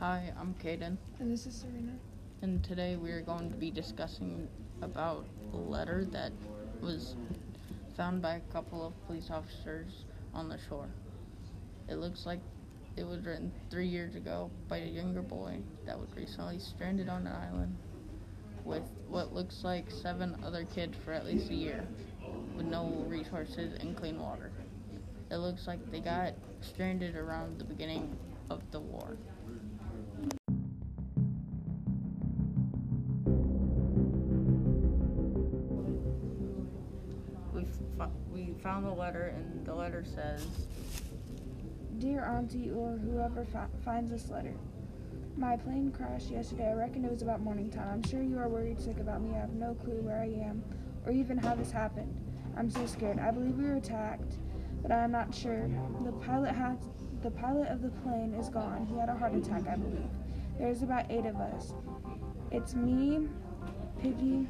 Hi, I'm Kaden, And this is Serena. and today we are going to be discussing about a letter that was found by a couple of police officers on the shore. It looks like it was written three years ago by a younger boy that was recently stranded on an island with what looks like seven other kids for at least a year with no resources and clean water. It looks like they got stranded around the beginning of the war. We, found the letter, and the letter says, Dear Auntie, or whoever fi- finds this letter, my plane crashed yesterday. I reckon it was about morning time. I'm sure you are worried sick about me. I have no clue where I am or even how this happened. I'm so scared. I believe we were attacked, but I am not sure. The pilot has the pilot of the plane is gone. He had a heart attack, I believe. There's about eight of us. It's me, Piggy,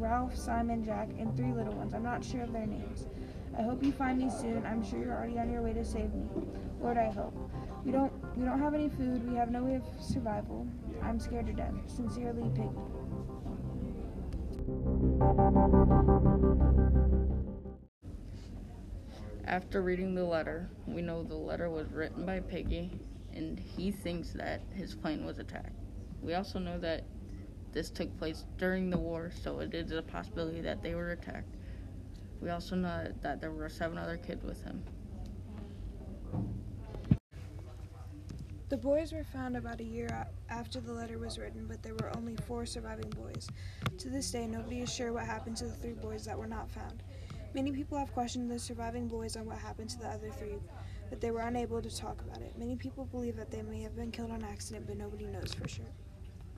Ralph, Simon, Jack, and three little ones. I'm not sure of their names. I hope you find me soon. I'm sure you're already on your way to save me. Lord, I hope. We don't we don't have any food. We have no way of survival. I'm scared to death. Sincerely, Piggy. After reading the letter, we know the letter was written by Piggy, and he thinks that his plane was attacked. We also know that this took place during the war, so it is a possibility that they were attacked. We also know that there were seven other kids with him. The boys were found about a year after the letter was written, but there were only four surviving boys. To this day, nobody is sure what happened to the three boys that were not found. Many people have questioned the surviving boys on what happened to the other three, but they were unable to talk about it. Many people believe that they may have been killed on accident, but nobody knows for sure.